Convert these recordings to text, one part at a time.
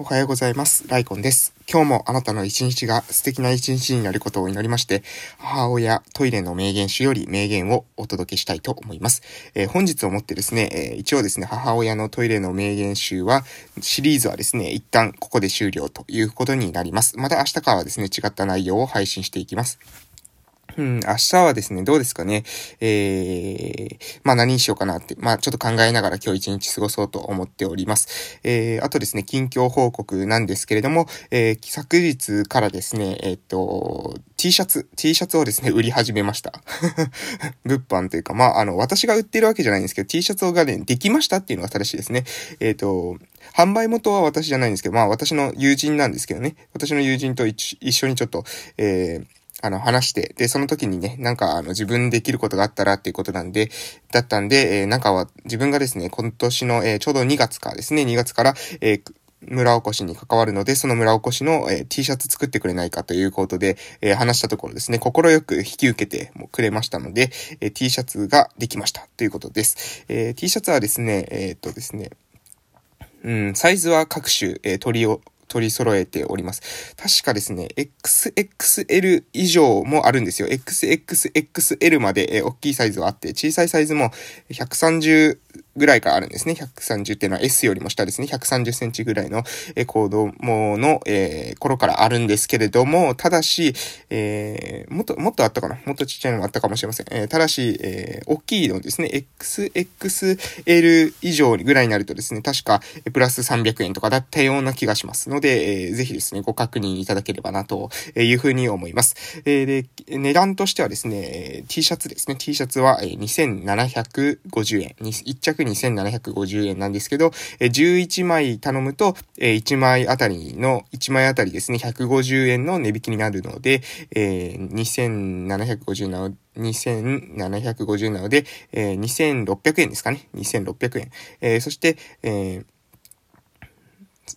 おはようございます。ライコンです。今日もあなたの一日が素敵な一日になることを祈りまして、母親トイレの名言集より名言をお届けしたいと思います。えー、本日をもってですね、えー、一応ですね、母親のトイレの名言集は、シリーズはですね、一旦ここで終了ということになります。また明日からはですね、違った内容を配信していきます。うん、明日はですね、どうですかね。えー、まあ何にしようかなって、まあちょっと考えながら今日一日過ごそうと思っております。えー、あとですね、近況報告なんですけれども、えー、昨日からですね、えっ、と、T シャツ、T シャツをですね、売り始めました。物販というか、まああの、私が売ってるわけじゃないんですけど、T シャツがね、できましたっていうのが正しいですね。えっ、と、販売元は私じゃないんですけど、まあ私の友人なんですけどね、私の友人と一緒にちょっと、えー、あの、話して、で、その時にね、なんか、あの、自分できることがあったらっていうことなんで、だったんで、えー、なんかは、自分がですね、今年の、えー、ちょうど2月かですね、2月から、えー、村おこしに関わるので、その村おこしの、えー、T シャツ作ってくれないかということで、えー、話したところですね、心よく引き受けてくれましたので、えー、T シャツができましたということです。え T シャツはですね、えっとですね、うん、サイズは各種、え取りを、取り揃えております。確かですね、XXL 以上もあるんですよ。XXXL まで、え大きいサイズはあって、小さいサイズも130ぐらいからあるんですね。130っていうのは S よりも下ですね。130センチぐらいの、えー、子供の、えー、頃からあるんですけれども、ただし、えー、もっと、もっとあったかなもっとちっちゃいのもあったかもしれません。えー、ただし、えー、大きいのですね。XXL 以上ぐらいになるとですね、確か、プラス300円とかだったような気がしますので、えー、ぜひですね、ご確認いただければな、というふうに思います。えー、で、値段としてはですね、T シャツですね。T シャツは、2750円。1着2750円なんですけど、11枚頼むと、1枚あたりの、1枚あたりですね、150円の値引きになるので、2750なので、2750なので、2600円ですかね。2600円。そして、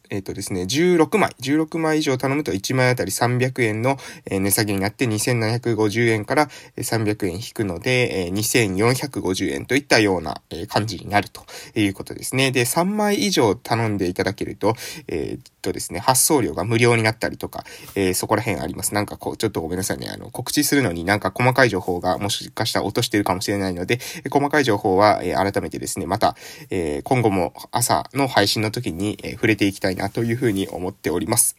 えっ、ー、とですね、16枚、16枚以上頼むと1枚あたり300円の値下げになって2750円から300円引くので、2450円といったような感じになるということですね。で、3枚以上頼んでいただけると、えー、とですね、発送料が無料になったりとか、えー、そこら辺あります。なんかこう、ちょっとごめんなさいね。あの、告知するのになんか細かい情報がもしかしたら落としてるかもしれないので、細かい情報は、えー、改めてですね、また、えー、今後も朝の配信の時に、え触れていきたいたいなというふうに思っております。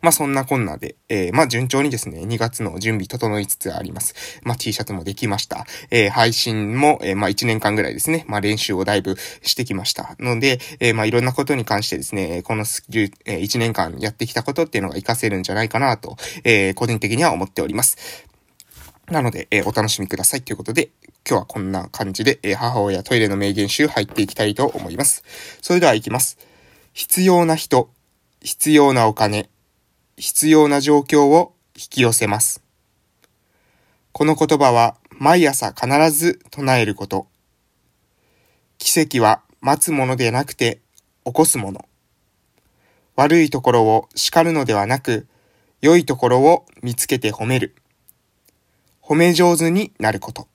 まあそんなこんなで、えー、まあ順調にですね、2月の準備整いつつあります。まあ T シャツもできました。えー、配信も、えー、まあ1年間ぐらいですね、まあ練習をだいぶしてきました。ので、えー、まあいろんなことに関してですね、このスキル、えー、1年間やってきたことっていうのが活かせるんじゃないかなと、えー、個人的には思っております。なので、えー、お楽しみくださいということで、今日はこんな感じで、えー、母親トイレの名言集入っていきたいと思います。それでは行きます。必要な人、必要なお金、必要な状況を引き寄せます。この言葉は毎朝必ず唱えること。奇跡は待つものでなくて起こすもの。悪いところを叱るのではなく、良いところを見つけて褒める。褒め上手になること。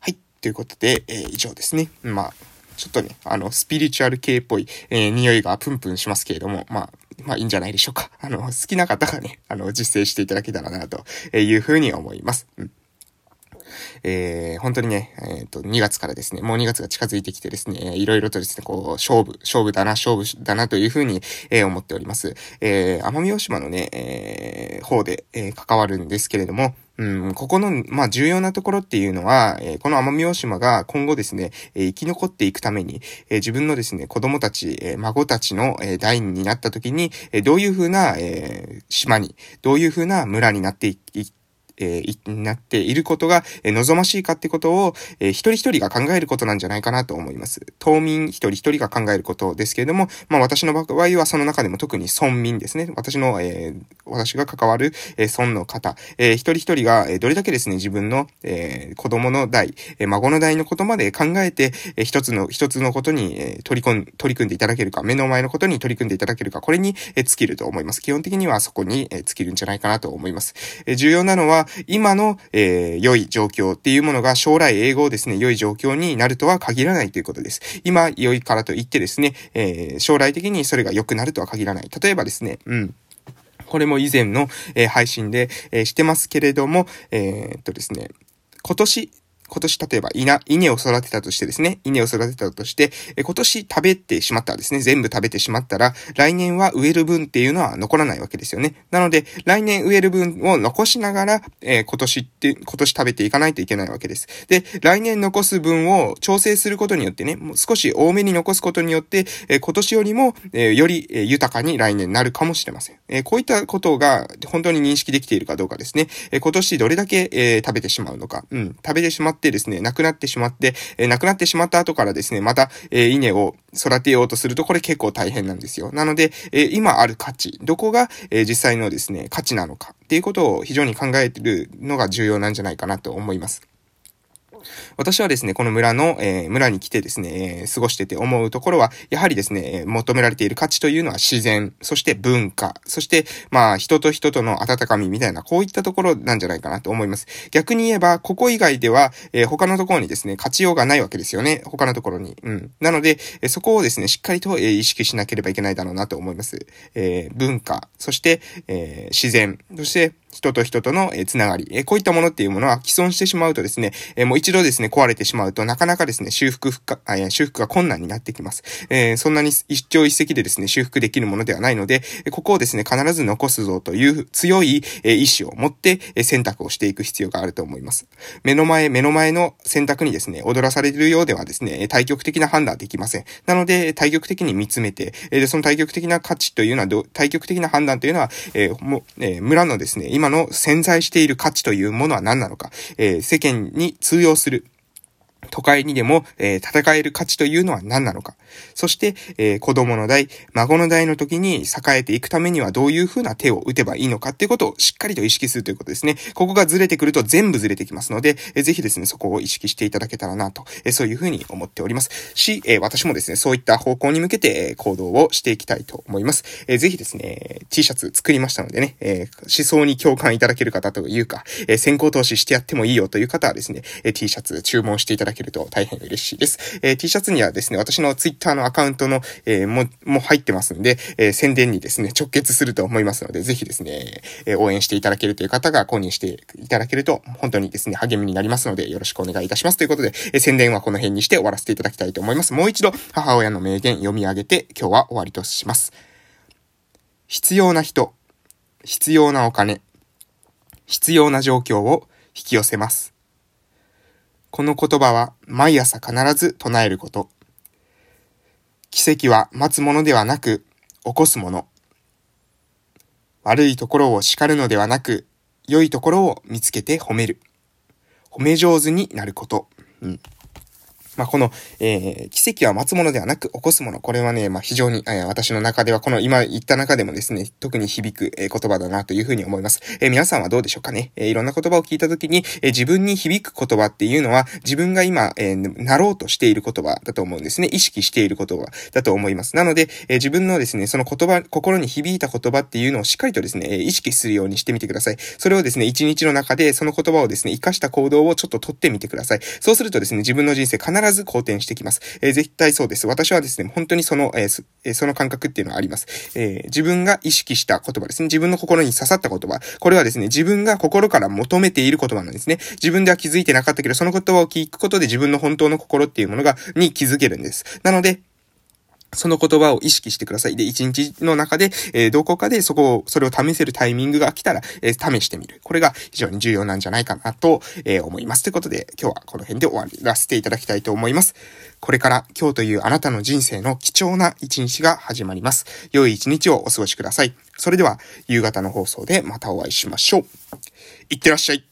はい。ということで、えー、以上ですね。まあ、ちょっとね、あの、スピリチュアル系っぽい、えー、匂いがプンプンしますけれども、まあ、まあいいんじゃないでしょうか。あの、好きな方がね、あの、実践していただけたらな、というふうに思います。うんえー、本当にね、えっ、ー、と、2月からですね、もう2月が近づいてきてですね、いろいろとですね、こう、勝負、勝負だな、勝負だなというふうに、えー、思っております。え、奄美大島のね、え、方で、え、関わるんですけれども、うん、ここの、まあ、重要なところっていうのは、えー、この奄美大島が今後ですね、えー、生き残っていくために、えー、自分のですね、子供たち、え孫たちの、え代になった時に、えどういうふうな、え島に、どういうふうな村になっていえー、なっていることが、え、望ましいかってことを、えー、一人一人が考えることなんじゃないかなと思います。島民一人一人が考えることですけれども、まあ私の場合はその中でも特に村民ですね。私の、えー、私が関わる、えー、村の方、えー、一人一人が、え、どれだけですね、自分の、えー、子供の代、え、孫の代のことまで考えて、えー、一つの、一つのことに、え、取り込ん、取り組んでいただけるか、目の前のことに取り組んでいただけるか、これに、え、尽きると思います。基本的にはそこに、え、尽きるんじゃないかなと思います。え、重要なのは、今の、えー、良い状況っていうものが将来英語をですね、良い状況になるとは限らないということです。今、良いからといってですね、えー、将来的にそれが良くなるとは限らない。例えばですね、うん。これも以前の、えー、配信で、え、してますけれども、え、っとですね、今年、今年例えば稲、稲を育てたとしてですね、稲を育てたとして、今年食べてしまったらですね、全部食べてしまったら、来年は植える分っていうのは残らないわけですよね。なので、来年植える分を残しながら、えー、今年って、今年食べていかないといけないわけです。で、来年残す分を調整することによってね、もう少し多めに残すことによって、えー、今年よりも、えー、より、豊かに来年なるかもしれません。えこういったことが本当に認識できているかどうかですね。え今年どれだけ、え食べてしまうのか。うん、食べてしまったてですね、なくなってしまって、えー、なくなってしまった後からですね、また、えー、稲を育てようとすると、これ結構大変なんですよ。なので、えー、今ある価値、どこが、えー、実際のですね、価値なのかっていうことを非常に考えてるのが重要なんじゃないかなと思います。私はですね、この村の、えー、村に来てですね、えー、過ごしてて思うところは、やはりですね、求められている価値というのは自然、そして文化、そして、まあ、人と人との温かみみたいな、こういったところなんじゃないかなと思います。逆に言えば、ここ以外では、えー、他のところにですね、勝ちようがないわけですよね。他のところに。うん。なので、えそこをですね、しっかりと、え意識しなければいけないだろうなと思います。え文化、そして、え自然、そして、人と人との、えつながり、えこういったものっていうものは既存してしまうとですね、えもう一度ですね、壊れてしまうとなかなかですね、修復不可、え修復が困難になってきます。え、そんなに一朝一夕でですね、修復できるものではないので、ここをですね、必ず残すぞという強い、え意志を持って、え選択をしていく必要があると思います。目の前、目の前の選択にですね、踊らされるようではですね、対極的な判断できません。なので、対極的に見つめて、えその対極的な価値というのは、対極的な判断というのは、え、もえ、村のですね、今の潜在している価値というものは何なのか、えー、世間に通用する、都会にでも、えー、戦える価値というのは何なのか。そして、えー、子供の代、孫の代の時に栄えていくためにはどういう風な手を打てばいいのかっていうことをしっかりと意識するということですね。ここがずれてくると全部ずれてきますので、えー、ぜひですね、そこを意識していただけたらなと、えー、そういう風に思っております。し、えー、私もですね、そういった方向に向けて、えー、行動をしていきたいと思います。えー、ぜひですね、T シャツ作りましたのでね、えー、思想に共感いただける方というか、えー、先行投資してやってもいいよという方はですね、えー、T シャツ注文していただけると大変嬉しいです。えー、T シャツにはですね、私の Twitter のアカウントの、えー、も、も入ってますんで、えー、宣伝にですね、直結すると思いますので、ぜひですね、えー、応援していただけるという方が購入していただけると、本当にですね、励みになりますので、よろしくお願いいたします。ということで、えー、宣伝はこの辺にして終わらせていただきたいと思います。もう一度、母親の名言読み上げて、今日は終わりとします。必要な人、必要なお金、必要な状況を引き寄せます。この言葉は毎朝必ず唱えること。奇跡は待つものではなく、起こすもの。悪いところを叱るのではなく、良いところを見つけて褒める。褒め上手になること。うん。まあ、この、えー、奇跡は待つものではなく起こすもの。これはね、まあ、非常に、えー、私の中では、この今言った中でもですね、特に響く、えー、言葉だなというふうに思います。えー、皆さんはどうでしょうかね？えー、いろんな言葉を聞いたときに、えー、自分に響く言葉っていうのは、自分が今、えー、なろうとしている言葉だと思うんですね。意識している言葉だと思います。なので、えー、自分のですね、その言葉、心に響いた言葉っていうのをしっかりとですね、意識するようにしてみてください。それをですね、一日の中でその言葉をですね、活かした行動をちょっととってみてください。そうするとですね、自分の人生必ずず好転してきます。えー、絶対そうです。私はですね、本当にその、えー、その感覚っていうのはあります。えー、自分が意識した言葉ですね。自分の心に刺さった言葉。これはですね、自分が心から求めている言葉なんですね。自分では気づいてなかったけど、その言葉を聞くことで自分の本当の心っていうものが、に気づけるんです。なので、その言葉を意識してください。で、一日の中で、えー、どこかでそこを、それを試せるタイミングが来たら、えー、試してみる。これが非常に重要なんじゃないかなと、えー、思います。ということで、今日はこの辺で終わらせていただきたいと思います。これから今日というあなたの人生の貴重な一日が始まります。良い一日をお過ごしください。それでは、夕方の放送でまたお会いしましょう。いってらっしゃい。